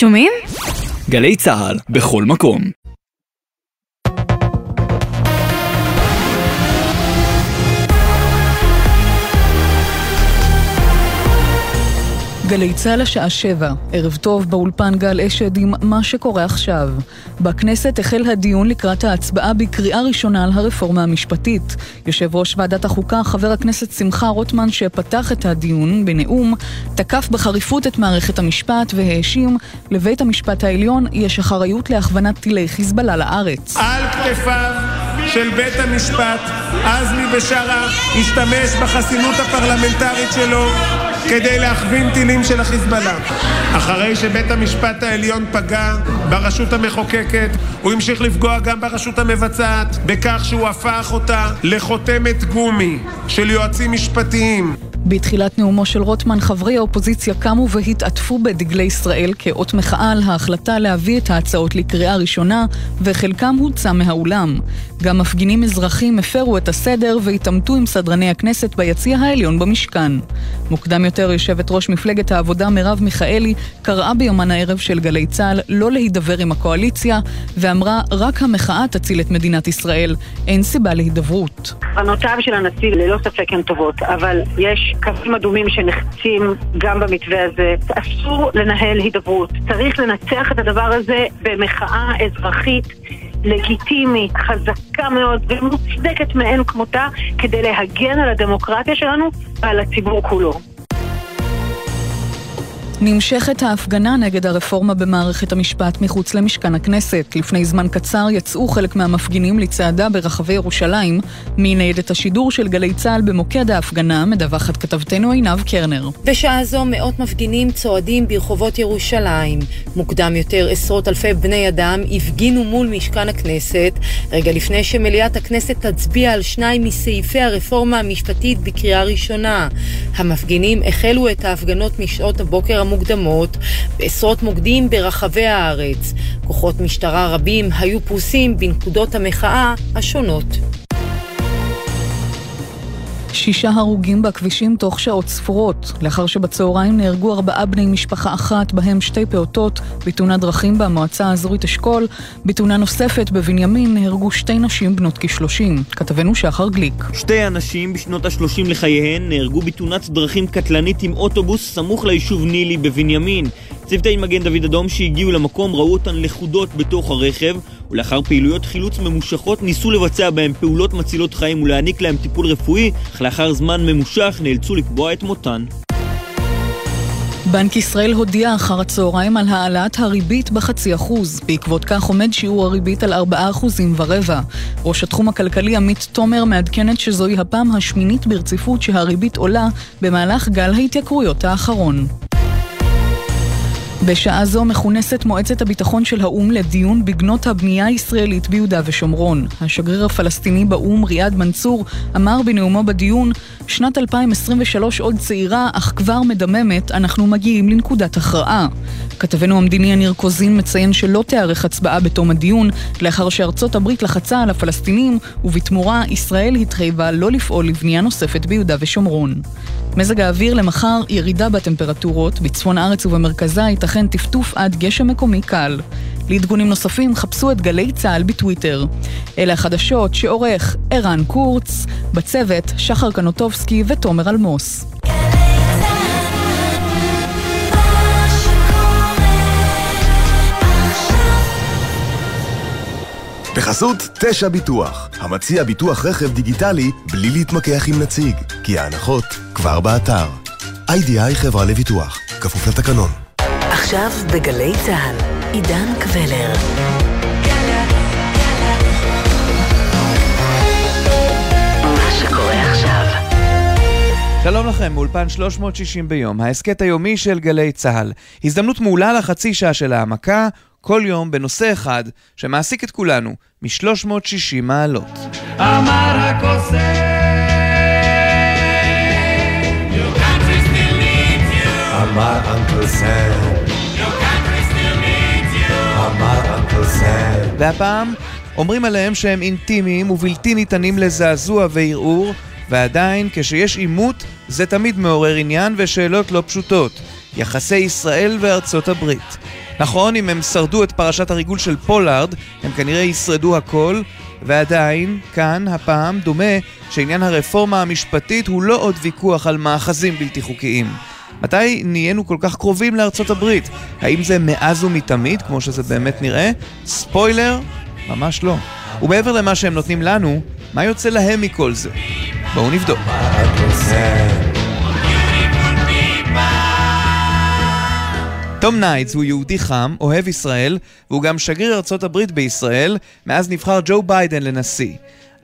שומעים? גלי צה"ל, בכל מקום. גלי צה"ל השעה שבע, ערב טוב באולפן גל אשד עם מה שקורה עכשיו. בכנסת החל הדיון לקראת ההצבעה בקריאה ראשונה על הרפורמה המשפטית. יושב ראש ועדת החוקה, חבר הכנסת שמחה רוטמן, שפתח את הדיון בנאום, תקף בחריפות את מערכת המשפט והאשים לבית המשפט העליון יש אחריות להכוונת טילי חיזבאללה לארץ. על כתפיו של בית המשפט, עזמי בשארה השתמש בחסינות הפרלמנטרית שלו כדי להכווין טילים של החיזבאללה. אחרי שבית המשפט העליון פגע ברשות המחוקקת, הוא המשיך לפגוע גם ברשות המבצעת, בכך שהוא הפך אותה לחותמת גומי של יועצים משפטיים. בתחילת נאומו של רוטמן, חברי האופוזיציה קמו והתעטפו בדגלי ישראל כאות מחאה על ההחלטה להביא את ההצעות לקריאה ראשונה, וחלקם הוצא מהאולם. גם מפגינים אזרחים הפרו את הסדר והתעמתו עם סדרני הכנסת ביציע העליון במשכן. מוקדם יותר יושבת ראש מפלגת העבודה מרב מיכאלי קראה ביומן הערב של גלי צה"ל לא להידבר עם הקואליציה, ואמרה רק המחאה תציל את מדינת ישראל, אין סיבה להידברות. כוונותיו של הנשיא ללא ספק הן טובות, אבל יש קווים אדומים שנחצים גם במתווה הזה. אסור לנהל הידברות. צריך לנצח את הדבר הזה במחאה אזרחית. לגיטימית, חזקה מאוד ומוצדקת מאין כמותה כדי להגן על הדמוקרטיה שלנו ועל הציבור כולו. נמשכת ההפגנה נגד הרפורמה במערכת המשפט מחוץ למשכן הכנסת. לפני זמן קצר יצאו חלק מהמפגינים לצעדה ברחבי ירושלים. מניידת השידור של גלי צה"ל במוקד ההפגנה מדווחת כתבתנו עינב קרנר. בשעה זו מאות מפגינים צועדים ברחובות ירושלים. מוקדם יותר עשרות אלפי בני אדם הפגינו מול משכן הכנסת, רגע לפני שמליאת הכנסת תצביע על שניים מסעיפי הרפורמה המשפטית בקריאה ראשונה. המפגינים החלו את ההפגנות משעות הבוקר המוקדמות בעשרות מוקדים ברחבי הארץ. כוחות משטרה רבים היו פרוסים בנקודות המחאה השונות. שישה הרוגים בכבישים תוך שעות ספורות, לאחר שבצהריים נהרגו ארבעה בני משפחה אחת, בהם שתי פעוטות, בתאונת דרכים במועצה האזורית אשכול. בתאונה נוספת בבנימין נהרגו שתי נשים בנות כשלושים. כתבנו שחר גליק. שתי אנשים בשנות ה-30 לחייהן נהרגו בתאונת דרכים קטלנית עם אוטובוס סמוך ליישוב נילי בבנימין. צוותי מגן דוד אדום שהגיעו למקום ראו אותן לכודות בתוך הרכב ולאחר פעילויות חילוץ ממושכות ניסו לבצע בהם פעולות מצילות חיים ולהעניק להם טיפול רפואי, אך לאחר זמן ממושך נאלצו לקבוע את מותן. בנק ישראל הודיע אחר הצהריים על העלאת הריבית בחצי אחוז. בעקבות כך עומד שיעור הריבית על ארבעה אחוזים ורבע. ראש התחום הכלכלי עמית תומר מעדכנת שזוהי הפעם השמינית ברציפות שהריבית עולה במהלך גל ההתייקרויות האחרון. בשעה זו מכונסת מועצת הביטחון של האו"ם לדיון בגנות הבנייה הישראלית ביהודה ושומרון. השגריר הפלסטיני באו"ם, ריאד מנצור, אמר בנאומו בדיון, שנת 2023 עוד צעירה, אך כבר מדממת, אנחנו מגיעים לנקודת הכרעה. כתבנו המדיני יניר קוזין מציין שלא תיערך הצבעה בתום הדיון, לאחר שארצות הברית לחצה על הפלסטינים, ובתמורה ישראל התחייבה לא לפעול לבנייה נוספת ביהודה ושומרון. מזג האוויר למחר ירידה בטמפרטורות, בצפון הארץ ובמרכזה ייתכן טפטוף עד גשם מקומי קל. לעדכונים נוספים חפשו את גלי צה"ל בטוויטר. אלה החדשות שעורך ערן קורץ, בצוות שחר קנוטובסקי ותומר אלמוס. בחסות תשע ביטוח, המציע ביטוח רכב דיגיטלי בלי להתמקח עם נציג, כי ההנחות כבר באתר. איי-די-איי חברה לביטוח, כפוף לתקנון. עכשיו בגלי צה"ל, עידן קבלר. שלום לכם, מאולפן 360 ביום, ההסכת היומי של גלי צה"ל. הזדמנות מעולה לחצי שעה של העמקה, כל יום בנושא אחד שמעסיק את כולנו, מ-360 מעלות. אמר הקוסם אמר אנקל סם והפעם אומרים עליהם שהם אינטימיים ובלתי ניתנים לזעזוע וערעור ועדיין כשיש עימות זה תמיד מעורר עניין ושאלות לא פשוטות יחסי ישראל וארצות הברית נכון, אם הם שרדו את פרשת הריגול של פולארד, הם כנראה ישרדו הכל, ועדיין, כאן, הפעם, דומה שעניין הרפורמה המשפטית הוא לא עוד ויכוח על מאחזים בלתי חוקיים. מתי נהיינו כל כך קרובים לארצות הברית? האם זה מאז ומתמיד, כמו שזה באמת נראה? ספוילר? ממש לא. ומעבר למה שהם נותנים לנו, מה יוצא להם מכל זה? בואו נבדוק. תום ניידס הוא יהודי חם, אוהב ישראל, והוא גם שגריר ארצות הברית בישראל, מאז נבחר ג'ו ביידן לנשיא.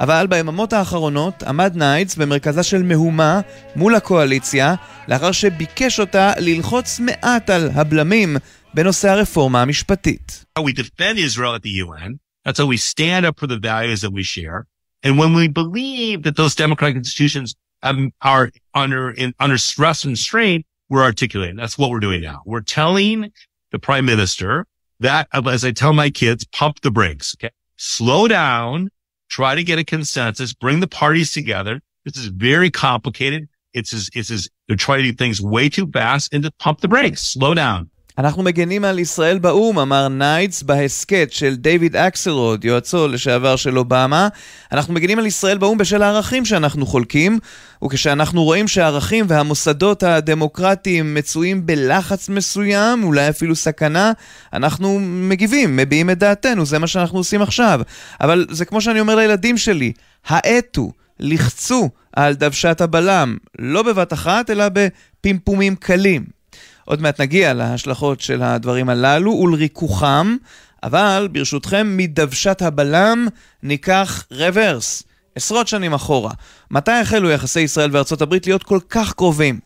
אבל ביממות האחרונות עמד ניידס במרכזה של מהומה מול הקואליציה, לאחר שביקש אותה ללחוץ מעט על הבלמים בנושא הרפורמה המשפטית. That's how we stand up for the values that we share. And when we believe that those democratic institutions um, are under in, under stress and strain, we're articulating. That's what we're doing now. We're telling the prime minister that, as I tell my kids, pump the brakes. Okay, slow down, try to get a consensus, bring the parties together. This is very complicated. It's as, it's as they're trying to do things way too fast and to pump the brakes, slow down. אנחנו מגנים על ישראל באו"ם, אמר ניידס בהסכת של דיוויד אקסלרוד, יועצו לשעבר של אובמה. אנחנו מגנים על ישראל באו"ם בשל הערכים שאנחנו חולקים, וכשאנחנו רואים שהערכים והמוסדות הדמוקרטיים מצויים בלחץ מסוים, אולי אפילו סכנה, אנחנו מגיבים, מביעים את דעתנו, זה מה שאנחנו עושים עכשיו. אבל זה כמו שאני אומר לילדים שלי, האטו, לחצו על דוושת הבלם, לא בבת אחת, אלא בפימפומים קלים. עוד מעט נגיע להשלכות של הדברים הללו ולריכוכם, אבל ברשותכם, מדוושת הבלם ניקח רוורס, עשרות שנים אחורה. מתי החלו יחסי ישראל וארצות הברית להיות כל כך קרובים?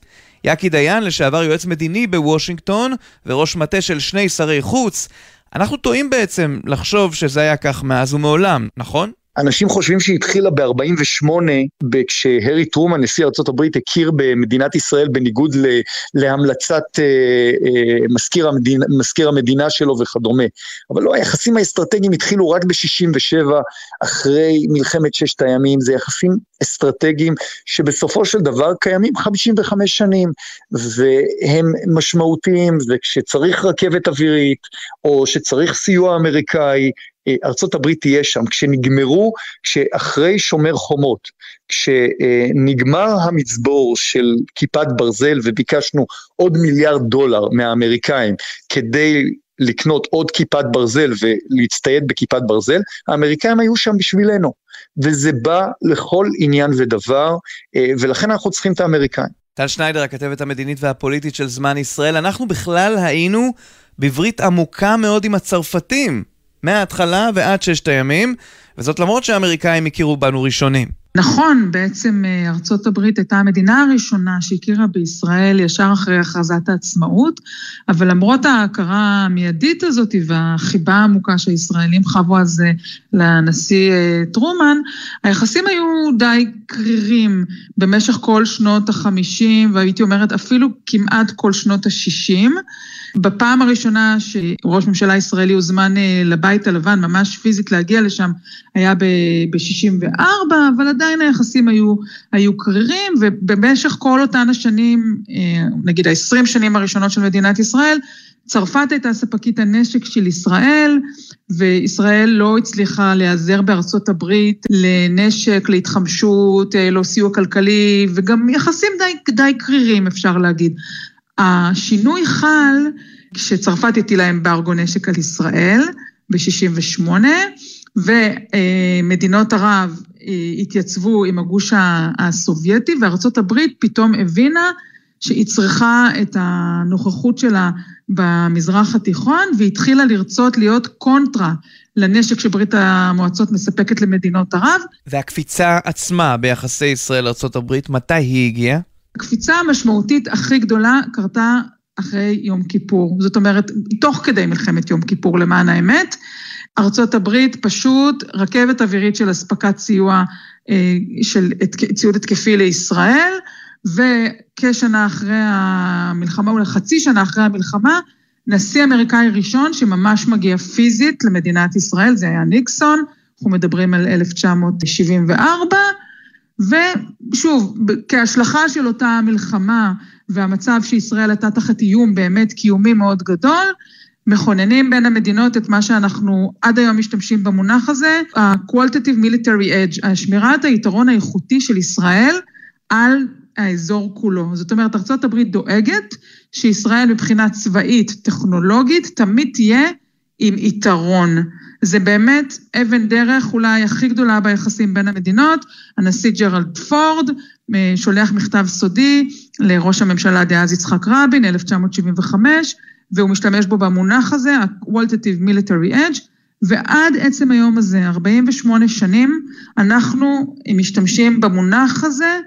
יאקי דיין, לשעבר יועץ מדיני בוושינגטון וראש מטה של שני שרי חוץ, אנחנו טועים בעצם לחשוב שזה היה כך מאז ומעולם, נכון? אנשים חושבים שהיא התחילה ב-48, כשהרי טרומן, נשיא ארה"ב, הכיר במדינת ישראל בניגוד ל, להמלצת אה, אה, מזכיר, המדינה, מזכיר המדינה שלו וכדומה. אבל לא, היחסים האסטרטגיים התחילו רק ב-67, אחרי מלחמת ששת הימים, זה יחסים אסטרטגיים שבסופו של דבר קיימים 55 שנים, והם משמעותיים, וכשצריך רכבת אווירית, או שצריך סיוע אמריקאי, ארצות הברית תהיה שם. כשנגמרו, כשאחרי שומר חומות, כשנגמר המצבור של כיפת ברזל וביקשנו עוד מיליארד דולר מהאמריקאים כדי לקנות עוד כיפת ברזל ולהצטייד בכיפת ברזל, האמריקאים היו שם בשבילנו. וזה בא לכל עניין ודבר, אה, ולכן אנחנו צריכים את האמריקאים. טל שניידר, הכתבת המדינית והפוליטית של זמן ישראל, אנחנו בכלל היינו בברית עמוקה מאוד עם הצרפתים. מההתחלה ועד ששת הימים, וזאת למרות שהאמריקאים הכירו בנו ראשונים. נכון, בעצם אה, ארצות הברית הייתה המדינה הראשונה שהכירה בישראל ישר אחרי הכרזת העצמאות, אבל למרות ההכרה המיידית הזאת והחיבה העמוקה שהישראלים חוו אז לנשיא אה, טרומן, היחסים היו די קרירים במשך כל שנות החמישים, והייתי אומרת אפילו כמעט כל שנות השישים. בפעם הראשונה שראש ממשלה ישראלי הוזמן אה, לבית הלבן, ממש פיזית להגיע לשם, היה ב-64, אבל עדיין היחסים היו, היו קרירים, ובמשך כל אותן השנים, אה, נגיד ה-20 שנים הראשונות של מדינת ישראל, צרפת הייתה ספקית הנשק של ישראל, וישראל לא הצליחה להיעזר בארצות הברית לנשק, להתחמשות, אה, לא סיוע כלכלי, וגם יחסים די, די קרירים, אפשר להגיד. השינוי חל כשצרפת הטילה אמברגו נשק על ישראל ב-68', ומדינות ערב התייצבו עם הגוש הסובייטי, וארצות הברית פתאום הבינה שהיא צריכה את הנוכחות שלה במזרח התיכון, והתחילה לרצות להיות קונטרה לנשק שברית המועצות מספקת למדינות ערב. והקפיצה עצמה ביחסי ישראל-ארה"ב, מתי היא הגיעה? הקפיצה המשמעותית הכי גדולה קרתה אחרי יום כיפור. זאת אומרת, תוך כדי מלחמת יום כיפור, למען האמת. ארצות הברית פשוט רכבת אווירית של אספקת סיוע אה, של ציוד התקפי לישראל, וכשנה אחרי המלחמה, אולי חצי שנה אחרי המלחמה, נשיא אמריקאי ראשון שממש מגיע פיזית למדינת ישראל, זה היה ניקסון, אנחנו מדברים על 1974, ושוב, כהשלכה של אותה מלחמה והמצב שישראל הייתה תחת איום באמת קיומי מאוד גדול, מכוננים בין המדינות את מה שאנחנו עד היום משתמשים במונח הזה, ה-qualitative military edge, שמירת היתרון האיכותי של ישראל על האזור כולו. זאת אומרת, ארה"ב דואגת שישראל מבחינה צבאית, טכנולוגית, תמיד תהיה עם יתרון. זה באמת אבן דרך אולי הכי גדולה ביחסים בין המדינות. הנשיא ג'רלד פורד אה, שולח מכתב סודי לראש הממשלה דאז יצחק רבין, 1975, והוא משתמש בו במונח הזה, ה-Qualitative Military Edge, ועד עצם היום הזה, 48 שנים, אנחנו משתמשים במונח הזה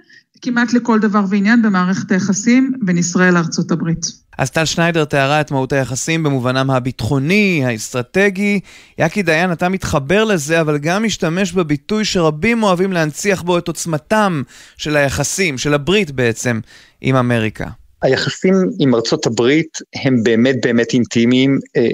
כמעט לכל דבר ועניין במערכת היחסים בין ישראל לארצות הברית. אז טל שניידר תיארה את מהות היחסים במובנם הביטחוני, האסטרטגי. יקי דיין, אתה מתחבר לזה, אבל גם משתמש בביטוי שרבים אוהבים להנציח בו את עוצמתם של היחסים, של הברית בעצם, עם אמריקה. היחסים עם ארצות הברית הם באמת באמת אינטימיים. אה,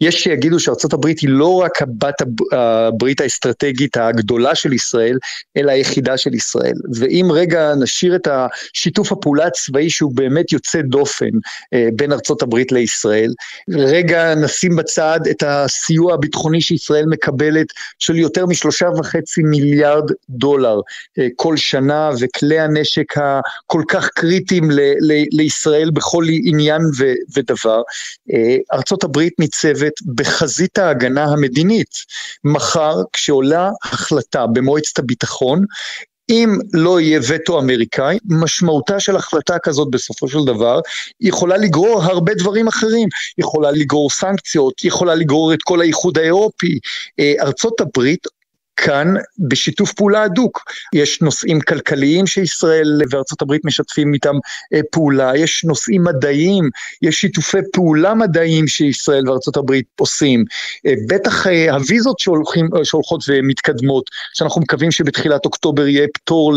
יש שיגידו שארצות הברית היא לא רק הבת הברית האסטרטגית הגדולה של ישראל, אלא היחידה של ישראל. ואם רגע נשאיר את השיתוף הפעולה הצבאי שהוא באמת יוצא דופן אה, בין ארצות הברית לישראל, רגע נשים בצד את הסיוע הביטחוני שישראל מקבלת של יותר משלושה וחצי מיליארד דולר אה, כל שנה, וכלי הנשק הכל כך קריטיים לישראל. ישראל בכל עניין ו- ודבר, אה, ארצות הברית ניצבת בחזית ההגנה המדינית. מחר, כשעולה החלטה במועצת הביטחון, אם לא יהיה וטו אמריקאי, משמעותה של החלטה כזאת בסופו של דבר יכולה לגרור הרבה דברים אחרים, יכולה לגרור סנקציות, יכולה לגרור את כל האיחוד האירופי. אה, ארצות הברית כאן בשיתוף פעולה הדוק. יש נושאים כלכליים שישראל וארצות הברית משתפים איתם אה, פעולה, יש נושאים מדעיים, יש שיתופי פעולה מדעיים שישראל וארצות הברית עושים. אה, בטח אה, הוויזות שהולכים, שהולכות ומתקדמות, שאנחנו מקווים שבתחילת אוקטובר יהיה פטור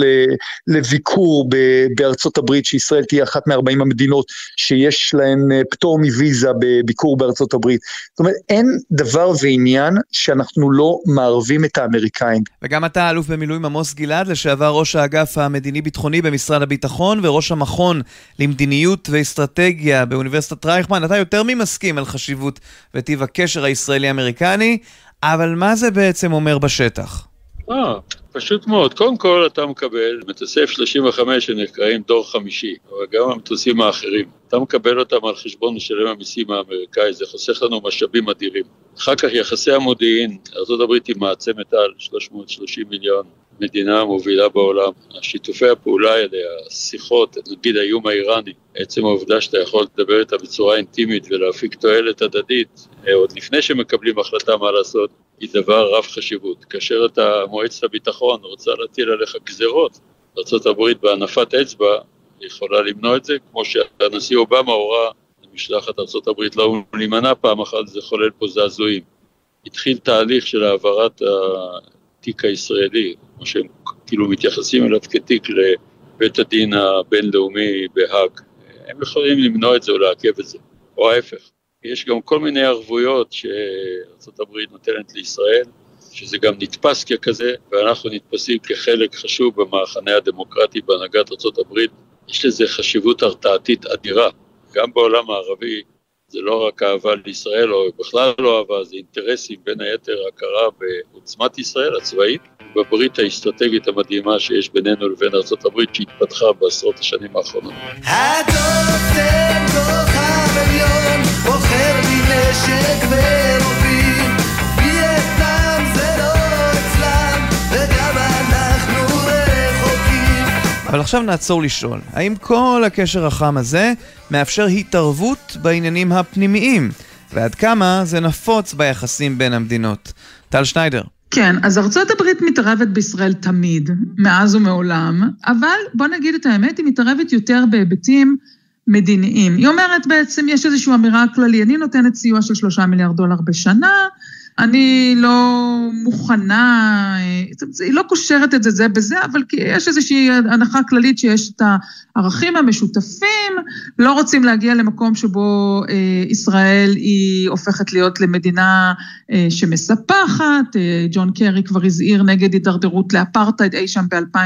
לביקור בארצות הברית, שישראל תהיה אחת מ-40 המדינות שיש להן פטור מוויזה בביקור בארצות הברית. זאת אומרת, אין דבר ועניין שאנחנו לא מערבים את האמריקאים. האמריקאים. וגם אתה, אלוף במילואים עמוס גלעד, לשעבר ראש האגף המדיני-ביטחוני במשרד הביטחון וראש המכון למדיניות ואסטרטגיה באוניברסיטת רייכמן, אתה יותר ממסכים על חשיבות וטיב הקשר הישראלי-אמריקני, אבל מה זה בעצם אומר בשטח? אה, פשוט מאוד. קודם כל אתה מקבל מטוסי F-35 שנקראים דור חמישי, אבל גם המטוסים האחרים. אתה מקבל אותם על חשבון משלם המיסים האמריקאי, זה חוסך לנו משאבים אדירים. אחר כך יחסי המודיעין, ארה"ב היא מעצמת על 330 מיליון, מדינה מובילה בעולם. השיתופי הפעולה האלה, השיחות, נגיד האיום האיראני, עצם העובדה שאתה יכול לדבר איתה בצורה אינטימית ולהפיק תועלת הדדית, אה, עוד לפני שמקבלים החלטה מה לעשות, היא דבר רב חשיבות. כאשר אתה, מועצת הביטחון רוצה להטיל עליך גזרות, ארה"ב בהנפת אצבע יכולה למנוע את זה, כמו שהנשיא אובמה הורה למשלחת ארה"ב לאו"ם להימנע פעם אחת, זה חולל פה זעזועים. התחיל תהליך של העברת התיק הישראלי, כמו שהם כאילו מתייחסים אליו כתיק לבית הדין הבינלאומי בהאג. הם יכולים למנוע את זה או לעכב את זה, או ההפך. יש גם כל מיני ערבויות שארה"ב נותנת לישראל, שזה גם נתפס ככזה, ואנחנו נתפסים כחלק חשוב במחנה הדמוקרטי בהנהגת ארה"ב. יש לזה חשיבות הרתעתית אדירה. גם בעולם הערבי זה לא רק אהבה לישראל, או בכלל לא אהבה, זה אינטרסים, בין היתר הכרה בעוצמת ישראל הצבאית, בברית האסטרטגית המדהימה שיש בינינו לבין ארה"ב שהתפתחה בעשרות השנים האחרונות. לי נשק ורובים, וייטנאם זה לא אצלם, וגם אנחנו רחוקים. אבל עכשיו נעצור לשאול, האם כל הקשר החם הזה מאפשר התערבות בעניינים הפנימיים? ועד כמה זה נפוץ ביחסים בין המדינות? טל שניידר. כן, אז ארצות הברית מתערבת בישראל תמיד, מאז ומעולם, אבל בוא נגיד את האמת, היא מתערבת יותר בהיבטים מדיניים. היא אומרת בעצם, יש איזושהי אמירה כללית, אני נותנת סיוע של שלושה מיליארד דולר בשנה, אני לא מוכנה, היא לא קושרת את זה זה בזה, אבל יש איזושהי הנחה כללית שיש את הערכים המשותפים, לא רוצים להגיע למקום שבו אה, ישראל היא הופכת להיות למדינה אה, שמספחת, אה, ג'ון קרי כבר הזהיר נגד הידרדרות לאפרטהייד אי שם ב-2000.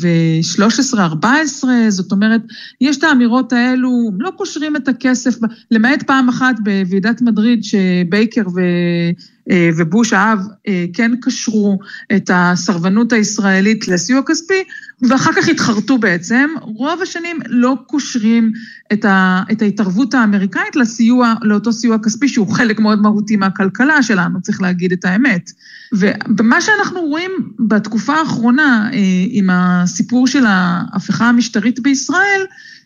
ו-13-14, זאת אומרת, יש את האמירות האלו, לא קושרים את הכסף, למעט פעם אחת בוועידת מדריד שבייקר ו... אה, ובוש האב אה, כן קשרו את הסרבנות הישראלית לסיוע כספי, ואחר כך התחרטו בעצם. רוב השנים לא קושרים את, ה, את ההתערבות האמריקאית לסיוע, לאותו סיוע כספי שהוא חלק מאוד מהותי מהכלכלה שלנו, צריך להגיד את האמת. ומה שאנחנו רואים בתקופה האחרונה אה, עם הסיפור של ההפיכה המשטרית בישראל,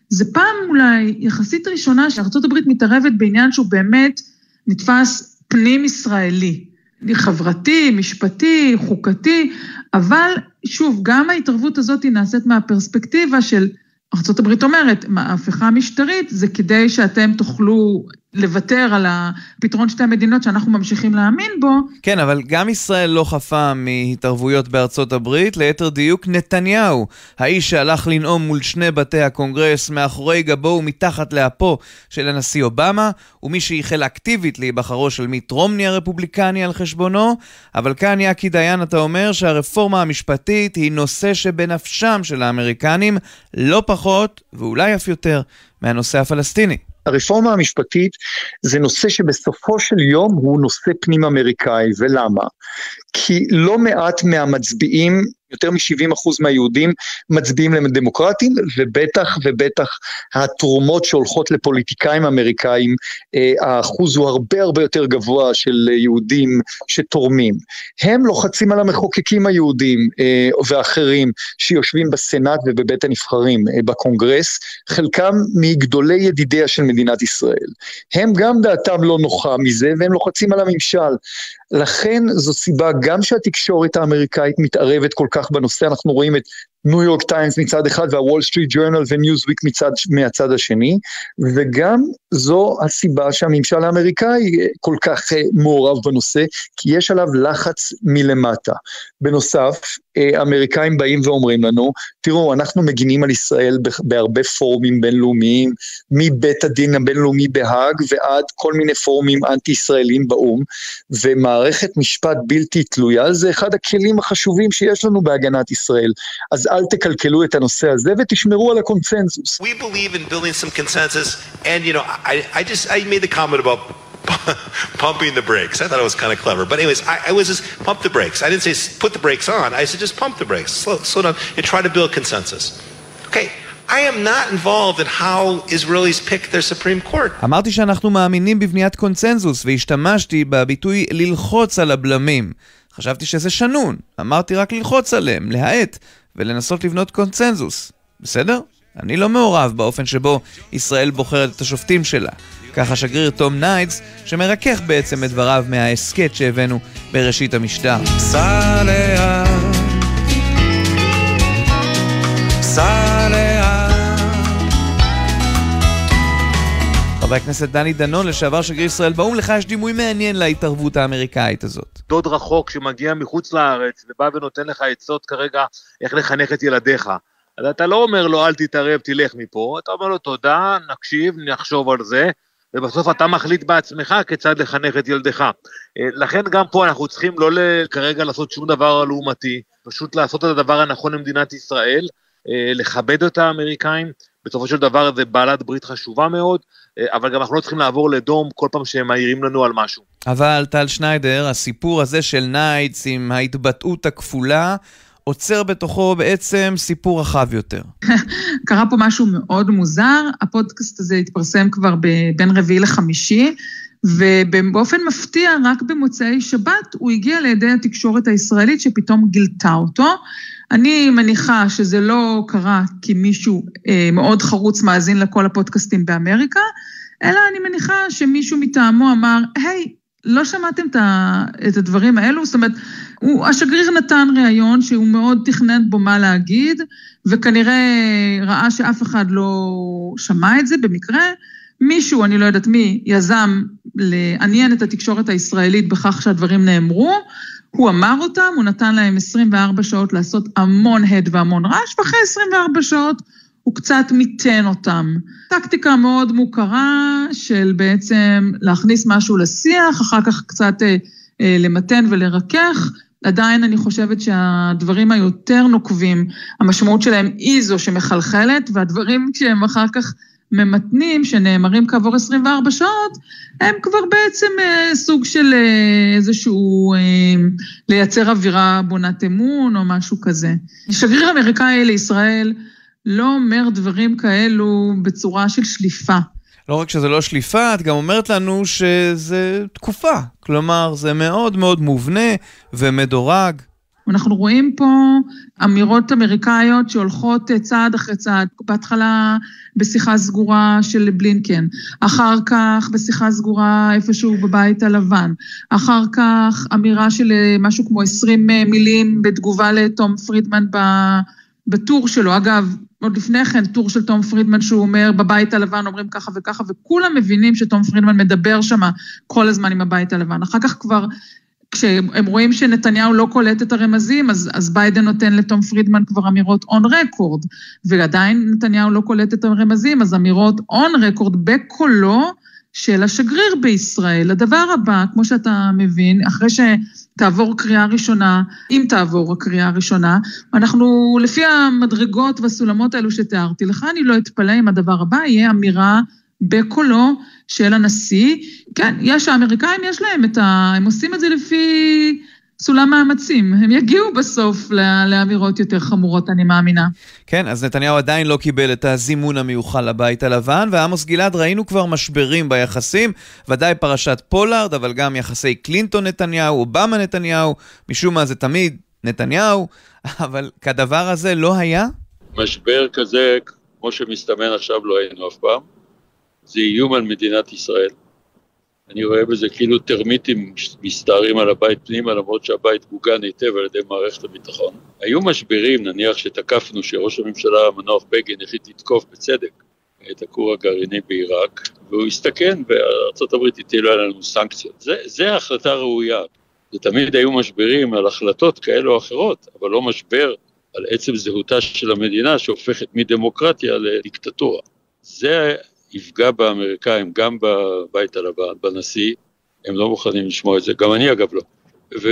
זה פעם אולי יחסית ראשונה שארה"ב מתערבת בעניין שהוא באמת נתפס פנים-ישראלי, חברתי, משפטי, חוקתי, אבל שוב, גם ההתערבות הזאת נעשית מהפרספקטיבה של, ארה"ב אומרת, ההפיכה המשטרית זה כדי שאתם תוכלו לוותר על הפתרון שתי המדינות שאנחנו ממשיכים להאמין בו. כן, אבל גם ישראל לא חפה מהתערבויות בארצות הברית, ליתר דיוק נתניהו, האיש שהלך לנאום מול שני בתי הקונגרס מאחורי גבו ומתחת לאפו של הנשיא אובמה, ומי שייחל אקטיבית להיבחרו של מיט רומני הרפובליקני על חשבונו, אבל כאן יאקי דיין אתה אומר שהרפורמה המשפטית היא נושא שבנפשם של האמריקנים לא פחות, ואולי אף יותר, מהנושא הפלסטיני. הרפורמה המשפטית זה נושא שבסופו של יום הוא נושא פנים אמריקאי, ולמה? כי לא מעט מהמצביעים יותר מ-70% מהיהודים מצביעים לדמוקרטים, ובטח ובטח התרומות שהולכות לפוליטיקאים אמריקאים, אה, האחוז הוא הרבה הרבה יותר גבוה של יהודים שתורמים. הם לוחצים על המחוקקים היהודים אה, ואחרים שיושבים בסנאט ובבית הנבחרים אה, בקונגרס, חלקם מגדולי ידידיה של מדינת ישראל. הם גם דעתם לא נוחה מזה והם לוחצים על הממשל. לכן זו סיבה גם שהתקשורת האמריקאית מתערבת כל כך בנושא, אנחנו רואים את ניו יורק טיימס מצד אחד והוול סטריט ג'ורנל וניוזוויק מהצד השני, וגם זו הסיבה שהממשל האמריקאי אה, כל כך אה, מעורב בנושא, כי יש עליו לחץ מלמטה. בנוסף, האמריקאים באים ואומרים לנו, תראו, אנחנו מגינים על ישראל בהרבה פורומים בינלאומיים, מבית הדין הבינלאומי בהאג ועד כל מיני פורומים אנטי-ישראלים באו"ם, ומערכת משפט בלתי תלויה זה אחד הכלים החשובים שיש לנו בהגנת ישראל. אז אל תקלקלו את הנושא הזה ותשמרו על הקונצנזוס. Pumping the brakes. I thought it was kind of clever. But anyways, I, I, was just pump the brakes. I didn't say put the brakes on. I said just pump the brakes, slow, slow down, and try to build consensus. Okay. I am not involved in how Israelis pick their Supreme Court. אמרתי שאנחנו מאמינים בבניית קונצנזוס, והשתמשתי בביטוי ללחוץ על הבלמים. חשבתי שזה שנון, אמרתי רק ללחוץ עליהם, להאט, ולנסות לבנות קונצנזוס. בסדר? אני לא מעורב באופן שבו ישראל בוחרת את השופטים שלה. ככה השגריר טום ניידס, שמרכך בעצם את דבריו מההסכת שהבאנו בראשית המשטר. סע לאט, סע לאט. חבר הכנסת דני דנון, לשעבר שגריר ישראל באו"ם, לך יש דימוי מעניין להתערבות האמריקאית הזאת. דוד רחוק שמגיע מחוץ לארץ ובא ונותן לך עצות כרגע איך לחנך את ילדיך. אז אתה לא אומר לו אל תתערב, תלך מפה, אתה אומר לו תודה, נקשיב, נחשוב על זה, ובסוף אתה מחליט בעצמך כיצד לחנך את ילדך. אה, לכן גם פה אנחנו צריכים לא כרגע לעשות שום דבר לעומתי, פשוט לעשות את הדבר הנכון למדינת ישראל, אה, לכבד את האמריקאים, בסופו של דבר זה בעלת ברית חשובה מאוד, אה, אבל גם אנחנו לא צריכים לעבור לדום כל פעם שהם מעירים לנו על משהו. אבל טל שניידר, הסיפור הזה של ניידס עם ההתבטאות הכפולה, אוצר בתוכו בעצם סיפור רחב יותר. קרה פה משהו מאוד מוזר, הפודקאסט הזה התפרסם כבר בין רביעי לחמישי, ובאופן מפתיע, רק במוצאי שבת הוא הגיע לידי התקשורת הישראלית שפתאום גילתה אותו. אני מניחה שזה לא קרה כי מישהו אה, מאוד חרוץ מאזין לכל הפודקאסטים באמריקה, אלא אני מניחה שמישהו מטעמו אמר, היי, לא שמעתם את הדברים האלו? זאת אומרת, הוא, השגריר נתן ראיון שהוא מאוד תכנן בו מה להגיד, וכנראה ראה שאף אחד לא שמע את זה במקרה. מישהו, אני לא יודעת מי, יזם לעניין את התקשורת הישראלית בכך שהדברים נאמרו, הוא אמר אותם, הוא נתן להם 24 שעות לעשות המון הד והמון רעש, ואחרי 24 שעות הוא קצת מיתן אותם. טקטיקה מאוד מוכרה של בעצם להכניס משהו לשיח, אחר כך קצת אה, אה, למתן ולרכך, עדיין אני חושבת שהדברים היותר נוקבים, המשמעות שלהם היא זו שמחלחלת, והדברים שהם אחר כך ממתנים, שנאמרים כעבור 24 שעות, הם כבר בעצם אה, סוג של אה, איזשהו, אה, לייצר אווירה בונת אמון או משהו כזה. שגריר אמריקאי לישראל לא אומר דברים כאלו בצורה של שליפה. לא רק שזה לא שליפה, את גם אומרת לנו שזה תקופה. כלומר, זה מאוד מאוד מובנה ומדורג. אנחנו רואים פה אמירות אמריקאיות שהולכות צעד אחרי צעד. בהתחלה בשיחה סגורה של בלינקן, אחר כך בשיחה סגורה איפשהו בבית הלבן, אחר כך אמירה של משהו כמו 20 מילים בתגובה לתום פרידמן בטור שלו. אגב, עוד לפני כן, טור של תום פרידמן שהוא אומר, בבית הלבן אומרים ככה וככה, וכולם מבינים שתום פרידמן מדבר שם כל הזמן עם הבית הלבן. אחר כך כבר, כשהם רואים שנתניהו לא קולט את הרמזים, אז, אז ביידן נותן לטום פרידמן כבר אמירות on record, ועדיין נתניהו לא קולט את הרמזים, אז אמירות on record בקולו, של השגריר בישראל. הדבר הבא, כמו שאתה מבין, אחרי שתעבור קריאה ראשונה, אם תעבור הקריאה הראשונה, אנחנו, לפי המדרגות והסולמות האלו שתיארתי לך, אני לא אתפלא אם הדבר הבא יהיה אמירה בקולו של הנשיא. כן, יש, האמריקאים יש להם את ה... הם עושים את זה לפי סולם מאמצים. הם יגיעו בסוף לאמירות יותר חמורות, אני מאמינה. כן, אז נתניהו עדיין לא קיבל את הזימון המיוחל לבית הלבן, ועמוס גלעד, ראינו כבר משברים ביחסים, ודאי פרשת פולארד, אבל גם יחסי קלינטון-נתניהו, אובמה-נתניהו, משום מה זה תמיד נתניהו, אבל כדבר הזה לא היה? משבר כזה, כמו שמסתמן עכשיו, לא היינו אף פעם. זה איום על מדינת ישראל. אני רואה בזה כאילו טרמיטים מסתערים על הבית פנימה, למרות שהבית מוגן היטב על ידי מערכת הביטחון. היו משברים, נניח שתקפנו שראש הממשלה המנוח בגין החליט לתקוף בצדק את הכור הגרעיני בעיראק, והוא הסתכן וארה"ב הטילו עלינו סנקציות. זה, זה החלטה ראויה. תמיד היו משברים על החלטות כאלו או אחרות, אבל לא משבר על עצם זהותה של המדינה שהופכת מדמוקרטיה לדיקטטורה. זה יפגע באמריקאים, גם בבית הלבן, בנשיא, הם לא מוכנים לשמוע את זה, גם אני אגב לא, ו...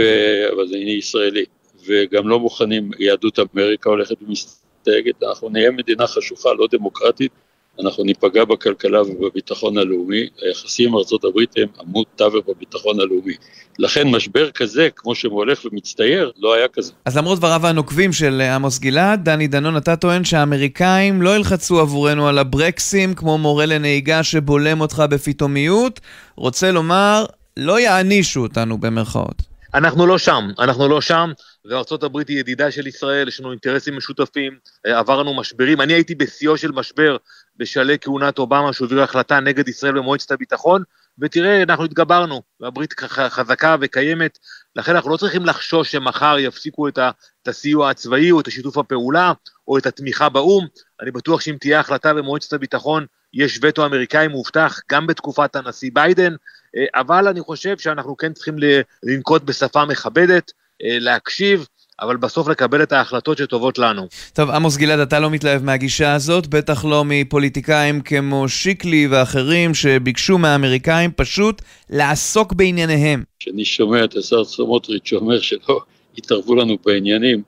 אבל אני ישראלי, וגם לא מוכנים, יהדות אמריקה הולכת ומסתייגת, אנחנו נהיה מדינה חשוכה, לא דמוקרטית, אנחנו ניפגע בכלכלה ובביטחון הלאומי, היחסים עם ארה"ב הם עמוד תווך בביטחון הלאומי. לכן משבר כזה, כמו שהוא הולך ומצטייר, לא היה כזה. אז למרות דבריו הנוקבים של עמוס גלעד, דני דנון, אתה טוען שהאמריקאים לא ילחצו עבורנו על הברקסים כמו מורה לנהיגה שבולם אותך בפתאומיות, רוצה לומר, לא יענישו אותנו במרכאות. אנחנו לא שם, אנחנו לא שם, וארצות הברית היא ידידה של ישראל, יש לנו אינטרסים משותפים, עברנו משברים, אני הייתי בשיאו של משבר בשלהי כהונת אובמה, שהוא העביר החלטה נגד ישראל במועצת הביטחון, ותראה, אנחנו התגברנו, והברית חזקה וקיימת, לכן אנחנו לא צריכים לחשוש שמחר יפסיקו את, הסיוע הצבאי או את השיתוף הפעולה או את התמיכה באו"ם, אני בטוח שאם תהיה החלטה במועצת הביטחון, יש וטו אמריקאי מובטח גם בתקופת הנשיא ביידן, אה, אבל אני חושב שאנחנו כן צריכים לנקוט בשפה מכבדת, אה, להקשיב, אבל בסוף לקבל את ההחלטות שטובות לנו. טוב, עמוס גלעד, אתה לא מתלהב מהגישה הזאת, בטח לא מפוליטיקאים כמו שיקלי ואחרים שביקשו מהאמריקאים פשוט לעסוק בענייניהם. כשאני שומע את השר סמוטריץ' שאומר שלא יתערבו לנו בעניינים,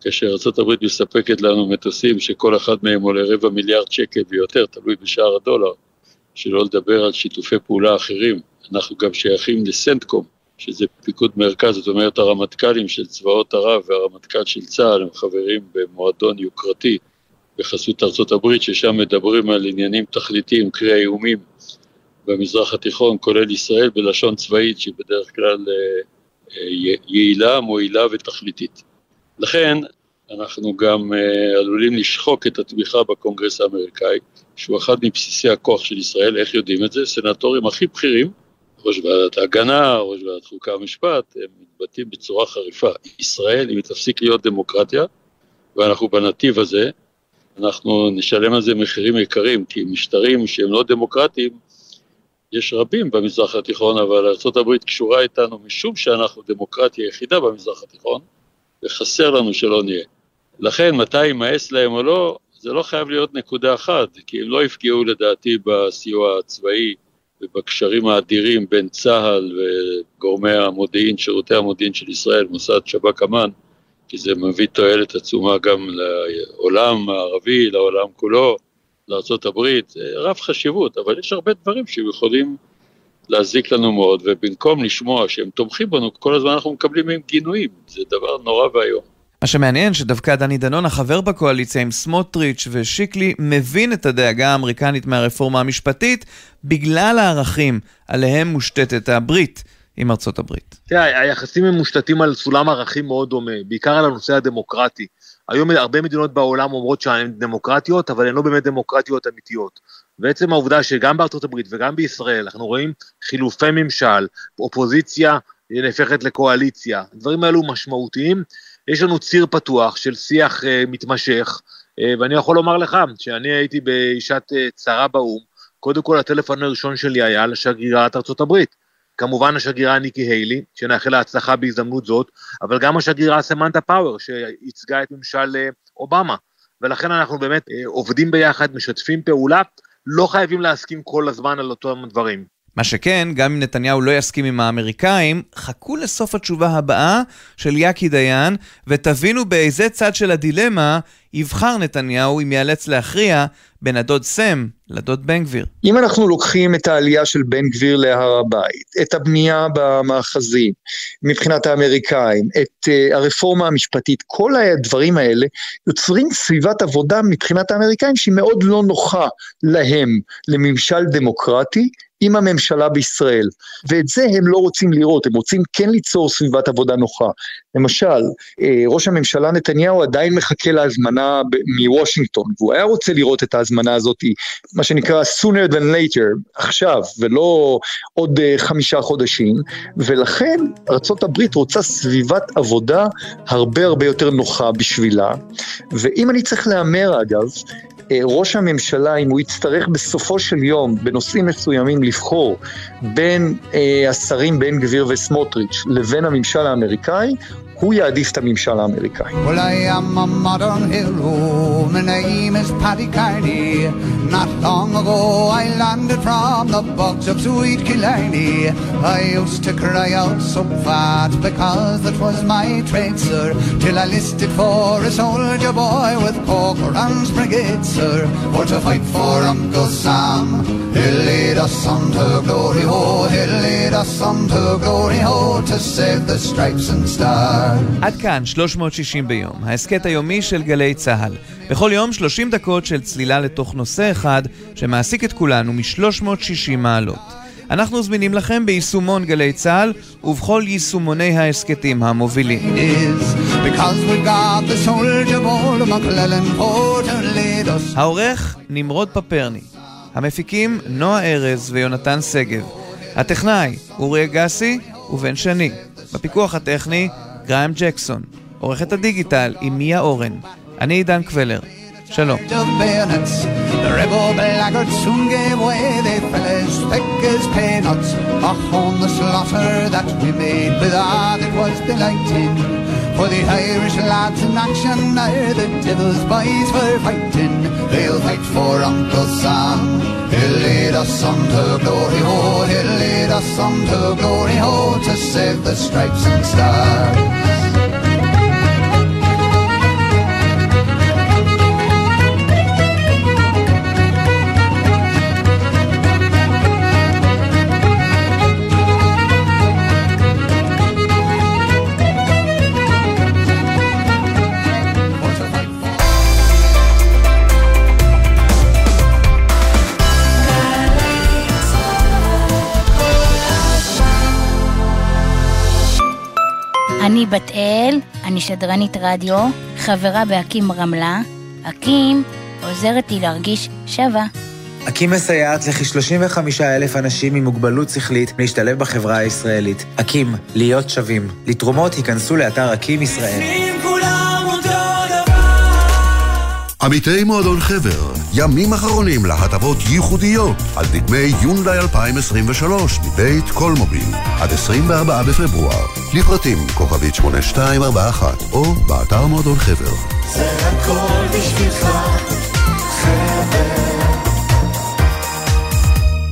כאשר ארה"ב מספקת לנו מטוסים שכל אחד מהם עולה רבע מיליארד שקל ויותר, תלוי בשער הדולר, שלא לדבר על שיתופי פעולה אחרים. אנחנו גם שייכים לסנטקום, שזה פיקוד מרכז, זאת אומרת הרמטכ"לים של צבאות ערב והרמטכ"ל של צה"ל הם חברים במועדון יוקרתי בחסות ארצות הברית, ששם מדברים על עניינים תכליתיים, קרי האיומים במזרח התיכון, כולל ישראל, בלשון צבאית שהיא בדרך כלל אה, אה, יעילה, מועילה ותכליתית. לכן אנחנו גם אה, עלולים לשחוק את התמיכה בקונגרס האמריקאי, שהוא אחד מבסיסי הכוח של ישראל, איך יודעים את זה? סנטורים הכי בכירים ראש ועדת ההגנה, ראש ועדת חוקה ומשפט, הם מתבטאים בצורה חריפה. ישראל, אם היא תפסיק להיות דמוקרטיה, ואנחנו בנתיב הזה, אנחנו נשלם על זה מחירים יקרים, כי משטרים שהם לא דמוקרטיים, יש רבים במזרח התיכון, אבל ארה"ב קשורה איתנו משום שאנחנו דמוקרטיה יחידה במזרח התיכון, וחסר לנו שלא נהיה. לכן, מתי יימאס להם או לא, זה לא חייב להיות נקודה אחת, כי הם לא יפגעו לדעתי בסיוע הצבאי ובקשרים האדירים בין צה"ל וגורמי המודיעין, שירותי המודיעין של ישראל, מוסד שב"כ אמ"ן, כי זה מביא תועלת עצומה גם לעולם הערבי, לעולם כולו, לארה"ב, רב חשיבות, אבל יש הרבה דברים שיכולים להזיק לנו מאוד, ובמקום לשמוע שהם תומכים בנו, כל הזמן אנחנו מקבלים מהם גינויים, זה דבר נורא ואיום. מה שמעניין שדווקא דני דנון, החבר בקואליציה עם סמוטריץ' ושיקלי, מבין את הדאגה האמריקנית מהרפורמה המשפטית בגלל הערכים עליהם מושתתת הברית עם ארצות הברית. תראה, היחסים הם מושתתים על סולם ערכים מאוד דומה, בעיקר על הנושא הדמוקרטי. היום הרבה מדינות בעולם אומרות שהן דמוקרטיות, אבל הן לא באמת דמוקרטיות אמיתיות. ועצם העובדה שגם בארצות הברית וגם בישראל אנחנו רואים חילופי ממשל, אופוזיציה נהפכת לקואליציה, הדברים האלו משמעותיים. יש לנו ציר פתוח של שיח uh, מתמשך, uh, ואני יכול לומר לך שאני הייתי באישת uh, צרה באו"ם, קודם כל הטלפון הראשון שלי היה לשגרירת ארצות הברית. כמובן השגרירה ניקי היילי, שנאחל לה הצלחה בהזדמנות זאת, אבל גם השגרירה סמנטה פאוור, שייצגה את ממשל אובמה. ולכן אנחנו באמת עובדים ביחד, משתפים פעולה, לא חייבים להסכים כל הזמן על אותם דברים. מה שכן, גם אם נתניהו לא יסכים עם האמריקאים, חכו לסוף התשובה הבאה של יאקי דיין, ותבינו באיזה צד של הדילמה יבחר נתניהו אם ייאלץ להכריע בין הדוד סם לדוד בן גביר. אם אנחנו לוקחים את העלייה של בן גביר להר הבית, את הבנייה במאחזים מבחינת האמריקאים, את uh, הרפורמה המשפטית, כל הדברים האלה יוצרים סביבת עבודה מבחינת האמריקאים שהיא מאוד לא נוחה להם, לממשל דמוקרטי, עם הממשלה בישראל, ואת זה הם לא רוצים לראות, הם רוצים כן ליצור סביבת עבודה נוחה. למשל, אה, ראש הממשלה נתניהו עדיין מחכה להזמנה מוושינגטון, והוא היה רוצה לראות את ההזמנה הזאת, מה שנקרא sooner than later, עכשיו, ולא עוד אה, חמישה חודשים, ולכן ארה"ב רוצה סביבת עבודה הרבה הרבה יותר נוחה בשבילה, ואם אני צריך להמר אגב, אה, ראש הממשלה, אם הוא יצטרך בסופו של יום, בנושאים מסוימים, לבחור בין אה, השרים בן גביר וסמוטריץ' לבין הממשל האמריקאי, הוא יעדיף את הממשל האמריקאי. Well, I am a modern hero, my name is Paddy Carney. Not long ago I landed from the bogs of sweet Killarney. I used to cry out so fat because that was my trade, sir. Till I listed for a soldier boy with Corcoran's brigade, sir. For to fight for Uncle Sam. He'll lead us on to glory, ho, he'll lead us on to glory, ho, to save the stripes and stars. עד כאן 360 ביום, ההסכת היומי של גלי צה"ל. בכל יום 30 דקות של צלילה לתוך נושא אחד שמעסיק את כולנו מ-360 מעלות. אנחנו זמינים לכם ביישומון גלי צה"ל ובכל יישומוני ההסכתים המובילים. העורך נמרוד פפרני, המפיקים נועה ארז ויונתן שגב, הטכנאי אורי אגסי ובן שני, בפיקוח הטכני גריים ג'קסון, עורכת הדיגיטל עם מיה אורן. אני עידן קבלר. שלום. Thick as peanuts. Och, on the slaughter that we made with all it was delighting. For the Irish lads in action are the devil's boys for fighting. They'll fight for Uncle Sam. He'll lead us on to glory, ho. He'll lead us on to glory, ho. To save the stripes and stars. אני בת אל, אני שדרנית רדיו, חברה באקים רמלה. אקים עוזרת לי להרגיש שווה. אקים מסייעת לכ-35 אלף אנשים עם מוגבלות שכלית להשתלב בחברה הישראלית. אקים, להיות שווים. לתרומות היכנסו לאתר אקים ישראל. עמיתי מועדון חבר, ימים אחרונים להטבות ייחודיות על דגמי יונדאי 2023 מבית קולמוביל עד 24 בפברואר. לפרטים כוכבית 8241 או באתר מועדון חבר. זה הכל בשבילך, חבר.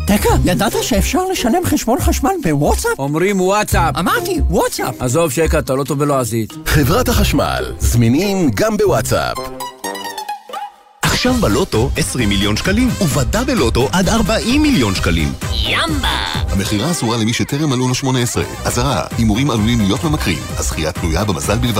תקה, ידעת שאפשר לשלם חשבון חשמל בוואטסאפ? אומרים וואטסאפ. אמרתי, וואטסאפ. עזוב שקע, אתה לא טוב בלועזית. חברת החשמל, זמינים גם בוואטסאפ. עכשיו בלוטו 20 מיליון שקלים, ובדאבל לוטו עד 40 מיליון שקלים. ימבה! המכירה אסורה למי שטרם מלאו לו 18. אזהרה, הימורים עלולים להיות ממכרים, הזכייה תלויה במזל בלבד.